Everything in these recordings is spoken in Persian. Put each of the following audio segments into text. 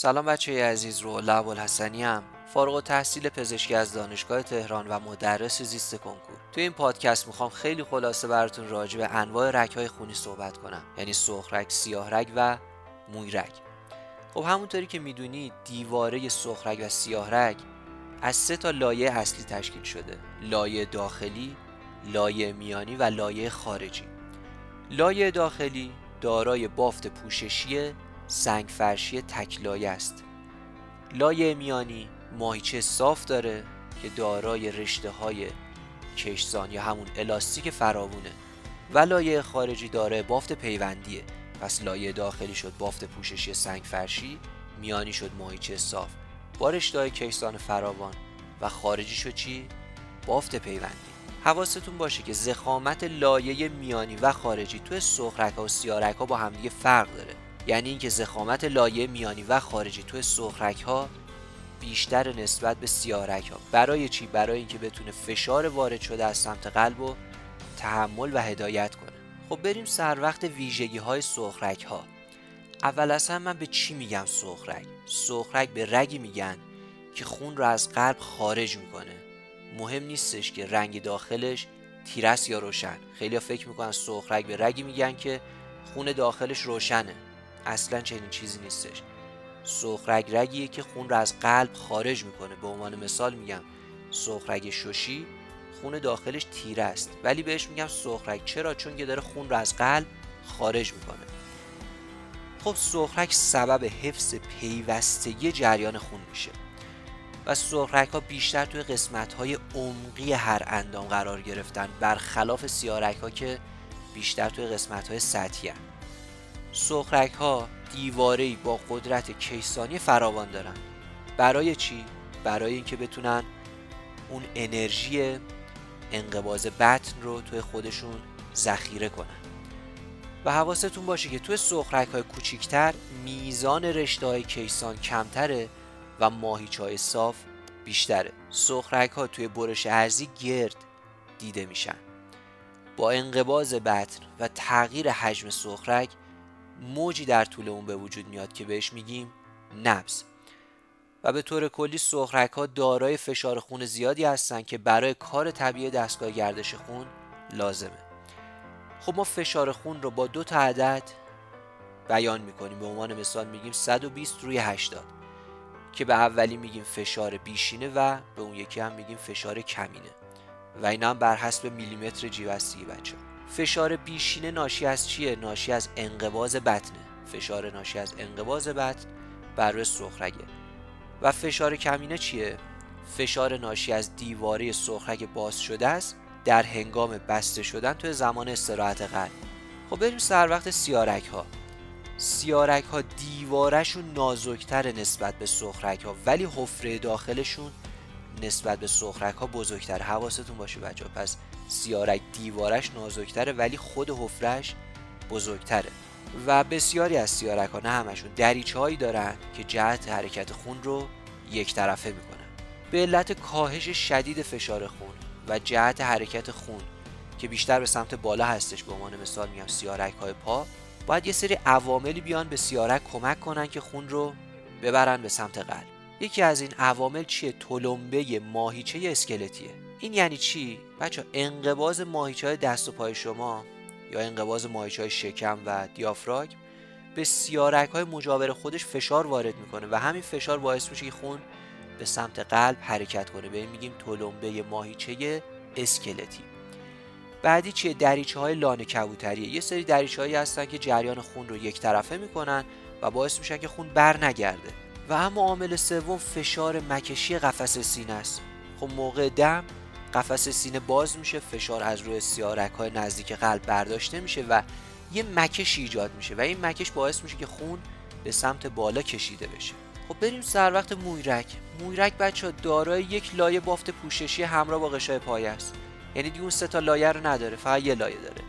سلام بچه عزیز رو لب الحسنی هم. فارغ و تحصیل پزشکی از دانشگاه تهران و مدرس زیست کنکور. توی این پادکست می‌خوام خیلی خلاصه براتون راجع به انواع رگ های خونی صحبت کنم. یعنی سرخ سیاه رگ و موی رگ خب همونطوری که می‌دونید دیواره سرخ و سیاه رگ از سه تا لایه اصلی تشکیل شده. لایه داخلی، لایه میانی و لایه خارجی. لایه داخلی دارای بافت پوششی سنگ فرشی است. لایه میانی ماهیچه صاف داره که دارای رشته های کشزان یا همون الاستیک فراوونه. و لایه خارجی داره بافت پیوندیه. پس لایه داخلی شد بافت پوششی سنگ فرشی میانی شد ماهیچه صاف. با رشته کشزان فراوان. و خارجی شد چی؟ بافت پیوندی. حواستون باشه که زخامت لایه میانی و خارجی توی سرخرک ها و سیارک ها با همدیگه فرق داره. یعنی اینکه زخامت لایه میانی و خارجی توی سرخرک ها بیشتر نسبت به سیارک ها برای چی؟ برای اینکه بتونه فشار وارد شده از سمت قلب و تحمل و هدایت کنه. خب بریم سر وقت ویژگی های سرخرک ها اول از هم من به چی میگم سرخرک سرخرک به رگی میگن که خون رو از قلب خارج می‌کنه. مهم نیستش که رنگ داخلش تیرس یا روشن. خیلی فکر می‌کنن سرخرک به رگی میگن که خون داخلش روشنه. اصلا چنین چیزی نیستش. سرخ رگ رگیه که خون رو از قلب خارج می‌کنه. به عنوان مثال میگم سرخ رگ شوشی خون داخلش تیره است. ولی بهش میگم سرخ رگ. چرا؟ چون که داره خون رو از قلب خارج می‌کنه. خب سرخ رگ سبب حفظ پیوستگی جریان خون میشه. و سرخ ها بیشتر توی قسمت های عمقی هر اندام قرار گرفتن. برخلاف سیاه ها که بیشتر توی قسمت های سطحی هن. سخرک ها دیواره با قدرت کیسانی فراوان دارن برای چی؟ برای اینکه بتونن اون انرژی انقباز بطن رو توی خودشون ذخیره کنن. و حواستون باشه که توی سخرک های کوچیکتر میزان رشته های کیسان کمتره و ماهیچه های صاف بیشتره. سخرک ها توی برش ارزی گرد دیده میشن. با انقباز بطن و تغییر حجم سخرک موجی در طول اون به وجود میاد که بهش میگیم نبز و به طور کلی سخرک ها دارای فشار خون زیادی هستند که برای کار طبیعی دستگاه گردش خون لازمه. خب ما فشار خون رو با دو تا عدد بیان می‌کنیم. به عنوان مثال میگیم 120 روی 80 که به اولی میگیم فشار بیشینه و به اون یکی هم میگیم فشار کمینه. و اینا هم بر حسب میلیمتر جیو بچه فشار بیشینه ناشی از چیه؟ ناشی از انقباز بطنه فشار ناشی از انقباز بطن بر روی سخرگه و فشار کمینه چیه؟ فشار ناشی از دیواره سخرگ باز شده است در هنگام بسته شدن توی زمان استراحت قلب خب بریم سر وقت سیارک ها سیارک ها دیوارشون نازکتر نسبت به سخرک ها ولی حفره داخلشون نسبت به سخرک ها بزرگتر حواستون باشه بچه. پس سیارک دیوارش نازکتره ولی خود حفرش بزرگتره. و بسیاری از سیارک ها نه همشون دریچه هایی دارن که جهت حرکت خون رو یک طرفه می‌کنن. به علت کاهش شدید فشار خون و جهت حرکت خون که بیشتر به سمت بالا هستش به عنوان مثال میگم سیارک های پا باید یه سری عواملی بیان به سیارک کمک کنن که خون رو ببرن به سمت قلب یکی از این عوامل چیه؟ تلمبه ماهیچه اسکلتیه. این یعنی چی؟ بچه انقباز ماهیچه های دست و پای شما یا انقباز ماهیچه های شکم و دیافراگم به سیارک های مجاور خودش فشار وارد می‌کنه و همین فشار باعث میشه که خون به سمت قلب حرکت کنه. به این میگیم تلمبه ماهیچه اسکلتی. بعدی چیه؟ دریچه های لانه کبوتریه. یه سری دریچه هایی هستن که جریان خون رو یک طرفه می‌کنن و باعث میشن که خون بر نگرده. و اما عامل سوم فشار مکشی قفس سینه است. خب موقع دم قفس سینه باز میشه فشار از روی سیارک های نزدیک قلب برداشته میشه و یه مکش ایجاد میشه و این مکش باعث میشه که خون به سمت بالا کشیده بشه. خب بریم سر وقت مویرک. مویرک بچه دارای یک لایه بافت پوششی همراه با قشای پایه است. یعنی دیگه اون سه تا لایه رو نداره فقط یه لایه داره.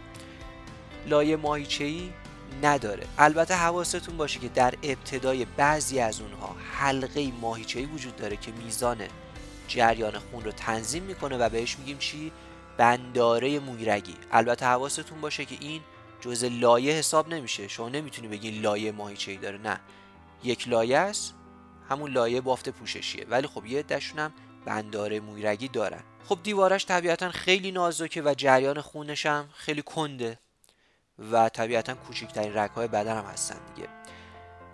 لایه ماهیچه‌ای نداره. البته حواستون باشه که در ابتدای بعضی از اونها حلقه ماهیچه‌ای وجود داره که میزان جریان خون رو تنظیم می‌کنه و بهش میگیم چی؟ بنداره مویرگی. البته حواستون باشه که این جزء لایه حساب نمیشه. شما نمی‌تونی بگی لایه ماهیچه‌ای داره. نه. یک لایه است. همون لایه بافت پوششیه. ولی خب یه عدهشون هم بنداره مویرگی دارن. خب دیوارش طبیعتا خیلی نازکه و جریان خونش هم خیلی کنده و طبیعتا کوچکترین رگهای بدن هم هستن دیگه.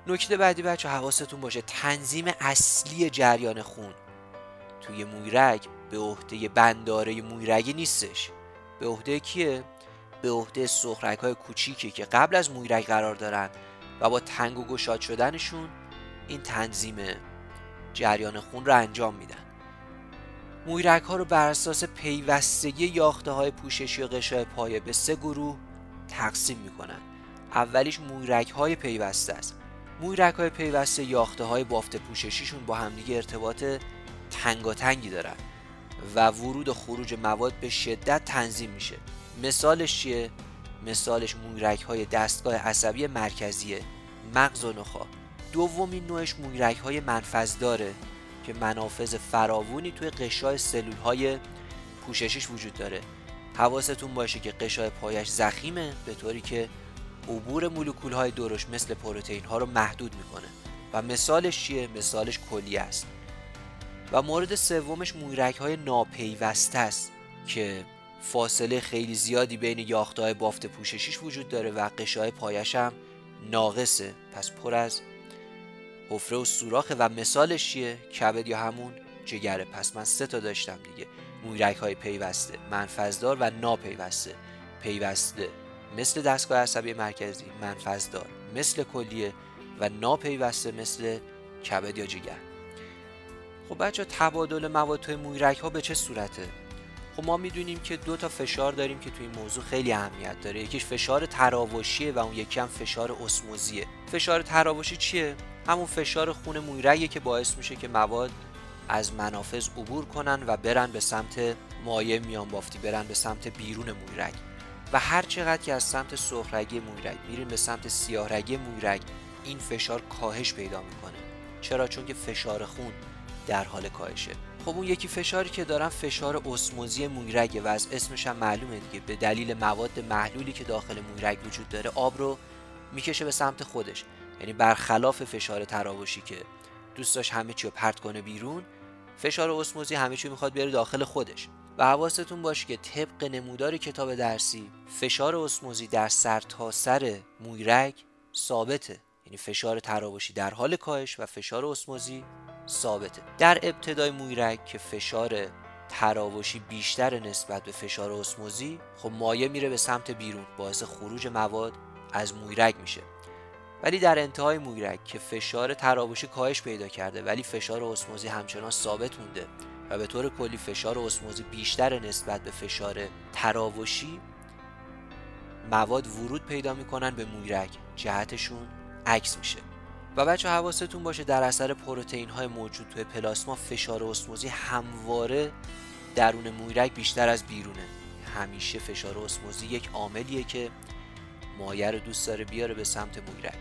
نکته بعدی بچه حواستون باشه. تنظیم اصلی جریان خون. توی مویرگ به عهده بنداره مویرگی نیستش. به عهده کیه؟ به عهده سخرک های کوچیکی که قبل از مویرگ قرار دارن و با تنگ و گشاد شدنشون این تنظیم جریان خون رو انجام میدن. مویرگ ها رو بر اساس پیوستگی یاخته های پوششی و قشای پایه به سه گروه تقسیم می‌کنن. اولیش مویرگ های پیوسته است. مویرگ های پیوسته یاخته های بافت پوششیشون با همدیگه ارتباط تنگاتنگی دارن و ورود و خروج مواد به شدت تنظیم میشه. مثالش چیه؟ مثالش مویرک های دستگاه عصبی مرکزیه مغز و نخا. دومین نوعش مویرک های منفذ داره که منافذ فراوونی توی قشای سلول های پوششیش وجود داره. حواستون باشه که قشای پایش زخیمه به طوری که عبور مولکول های درش مثل پروتئین ها رو محدود می‌کنه. و مثالش چیه؟ مثالش کلیه است. و مورد سومش مویرک های ناپیوسته است که فاصله خیلی زیادی بین یاختهای بافت پوششیش وجود داره و قشای پایش هم ناقصه. پس پر از حفره و سوراخه و مثالش چیه؟ کبد یا همون جگره. پس من سه تا داشتم دیگه. مویرک های پیوسته منفذدار و ناپیوسته. پیوسته مثل دستگاه عصبی مرکزی منفذدار مثل کلیه و ناپیوسته مثل کبد یا جگر. خب بچه تبادل مواد توی مویرک ها به چه صورته؟ خب ما می‌دونیم که دو تا فشار داریم که توی این موضوع خیلی اهمیت داره. یکیش فشار تراوشیه و اون یکی هم فشار اسموزیه. فشار تراوشی چیه؟ همون فشار خون مویرگه که باعث میشه که مواد از منافذ عبور کنن و برن به سمت مایع میان بافتی برن به سمت بیرون مویرگ و هر چقدر که از سمت سرخرگی مویرگ میریم به سمت سیاهرگی مویرگ این فشار کاهش پیدا می‌کنه. چرا؟ چون که فشار خون در حال کاهشه. خب اون یکی فشاری که دارن فشار اسموزی مویرگه و از اسمش هم معلومه دیگه. به دلیل مواد محلولی که داخل مویرگ وجود داره آب رو می‌کشه به سمت خودش. یعنی برخلاف فشار تراوشی که دوست داشت همه چی رو پرت کنه بیرون فشار اسموزی همه چی می‌خواد بیاره داخل خودش. و حواستون باشه که طبق نمودار کتاب درسی فشار اسموزی در سر تا سر مویرگ ثابته. یعنی فشار تراوشی در حال کاهش و فشار اسموزی ثابته. در ابتدای مویرگ که فشار تراوشی بیشتر نسبت به فشار اسموزی خب مایع میره به سمت بیرون باعث خروج مواد از مویرگ میشه. ولی در انتهای مویرگ که فشار تراوشی کاهش پیدا کرده ولی فشار اسموزی همچنان ثابت مونده و به طور کلی فشار اسموزی بیشتر نسبت به فشار تراوشی مواد ورود پیدا می‌کنن به مویرگ جهتشون عکس میشه. و بچه حواستون باشه در اثر پروتئین های موجود توی پلاسما فشار اسموزی همواره درون مویرگ بیشتر از بیرونه. همیشه فشار اسموزی یک عاملیه که مایع رو دوست داره بیاره به سمت مویرگ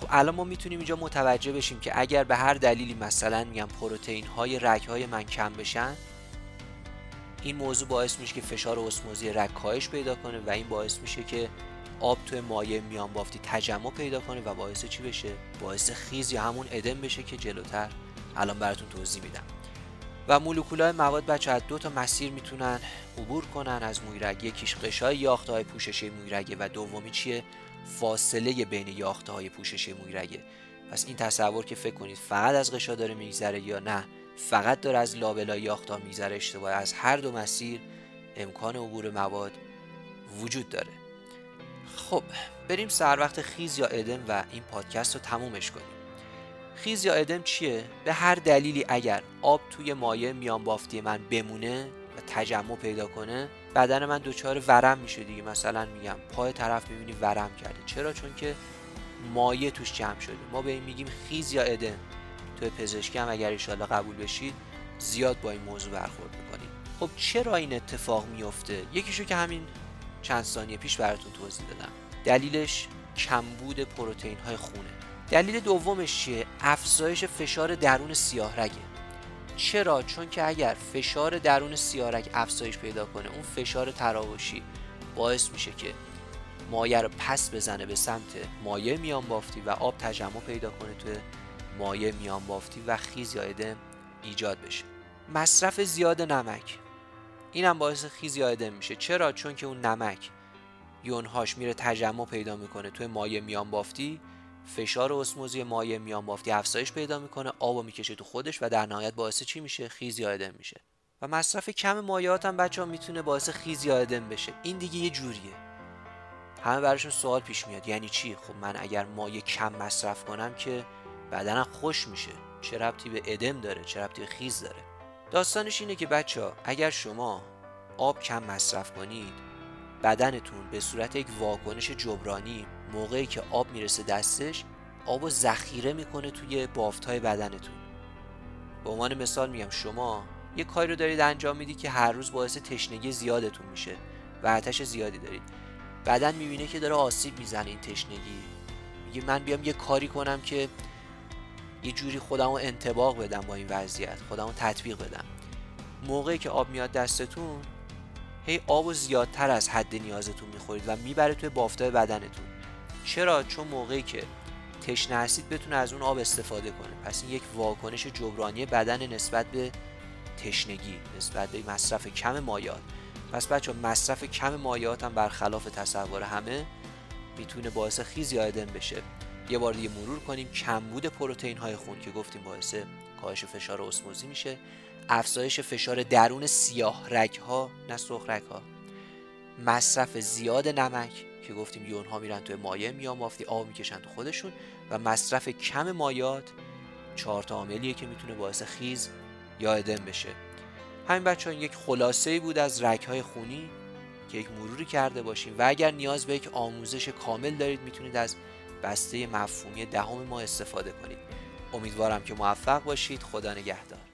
خب الان ما می‌تونیم اینجا متوجه بشیم که اگر به هر دلیلی مثلا میگم پروتئین های رگ های من کم بشن این موضوع باعث میشه که فشار اسموزی رگ کاهش پیدا کنه و این باعث میشه که آب توی مایع میان بافتی تجمع پیدا کنه و باعث چی بشه؟ باعث خیز یا همون ادم بشه که جلوتر. الان براتون توضیح میدم. و مولکولای مواد بچه از دو تا مسیر می‌تونن عبور کنن. از مویرگ یکیش قشای یاخته های پوششی مویرگه و دومی چیه؟ فاصله بین یاخته های پوششی مویرگه پس این تصور که فکر کنید فقط از قشا داره میگذره یا نه فقط داره از لابلای یاخته میگذره اشتباه. از هر دو مسیر امکان عبور مواد وجود داره. خب بریم سر وقت خیز یا ادم و این پادکست رو تمومش کنیم. خیز یا ادم چیه؟ به هر دلیلی اگر آب توی مایع میان بافتی من بمونه و تجمع پیدا کنه بدن من دچار ورم میشه دیگه. مثلا میگم پای طرف می‌بینی ورم کرده. چرا؟ چون که مایع توش جمع شده. ما به این میگیم خیز یا ادم توی پزشکی هم اگر ایشالله قبول بشید زیاد با این موضوع برخورد می‌کنیم. خب چرا این اتفاق میفته یکیشو که همین چند ثانیه پیش براتون توضیح دادم. دلیلش کمبود پروتئین های خونه. دلیل دومش چیه؟ افزایش فشار درون سیاهرگه. چرا؟ چون که اگر فشار درون سیاهرگ افزایش پیدا کنه اون فشار تراوشی باعث میشه که مایع رو پس بزنه به سمت مایع میان بافتی و آب تجمع پیدا کنه توی مایع میان بافتی و خیز یا ایجاد بشه. مصرف زیاد نمک. اینم باعث خیز یا ادم میشه. چرا؟ چون که اون نمک یونهاش میره تجمع پیدا می‌کنه. توی مایع میان بافتی فشار اسموزی مایع میان بافتی افزایش پیدا می‌کنه آب می‌کشه تو خودش و در نهایت باعث چی میشه؟ خیز یا ادم میشه. و مصرف کم مایعات هم بچه ها می‌تونه باعث خیز یا ادم بشه. این دیگه یه جوریه. همه براشون سوال پیش میاد. یعنی چی؟ خب من اگر مایع کم مصرف کنم که بدنم خوش میشه. چه ربطی به ادم داره؟ چه ربطی به خیز داره؟ داستانش اینه که بچه اگر شما آب کم مصرف کنید بدنتون به صورت یک واکنش جبرانی موقعی که آب می‌رسه دستش آب و ذخیره می‌کنه توی بافتهای بدنتون. به عنوان مثال میگم شما یه کاری رو دارید انجام میدی که هر روز باعث تشنگی زیادتون میشه و آتش زیادی دارید. بدن می‌بینه که داره آسیب می‌زنه این تشنگی. میگه من بیام یه کاری کنم که یه جوری خودمو انتباق بدم با این وضعیت خودمو تطبیق بدم. موقعی که آب میاد دستتون هی آب و زیادتر از حد نیازتون می‌خورید و می‌بره توی بافتای بدنتون. چرا؟ چون موقعی که تشنه هستید بتونه از اون آب استفاده کنه. پس این یک واکنش جبرانی بدن نسبت به تشنگی نسبت به مصرف کم مایات پس بچه مصرف کم مایات هم برخلاف تصور همه می‌تونه باعث خیز یا ادم بشه. یه بار دیگه مرور کنیم. کمبود پروتئین های خون که گفتیم باعث کاهش فشار اسموزی میشه. افزایش فشار درون سیاه رگ ها نه سرخ رگ ها مصرف زیاد نمک که گفتیم یون ها میرن توی مایع میان مافتی آب می‌کشن تو خودشون. و مصرف کم مایات چهار تا عاملیه که می‌تونه باعث خیز یا ادم بشه. همین بچه ها یک خلاصه بود از رگ های خونی که یک مروری کرده باشیم. و اگر نیاز به یک آموزش کامل دارید می‌تونید از بسته مفهومی دهم ما استفاده کنید. امیدوارم که موفق باشید. خدا نگهدار.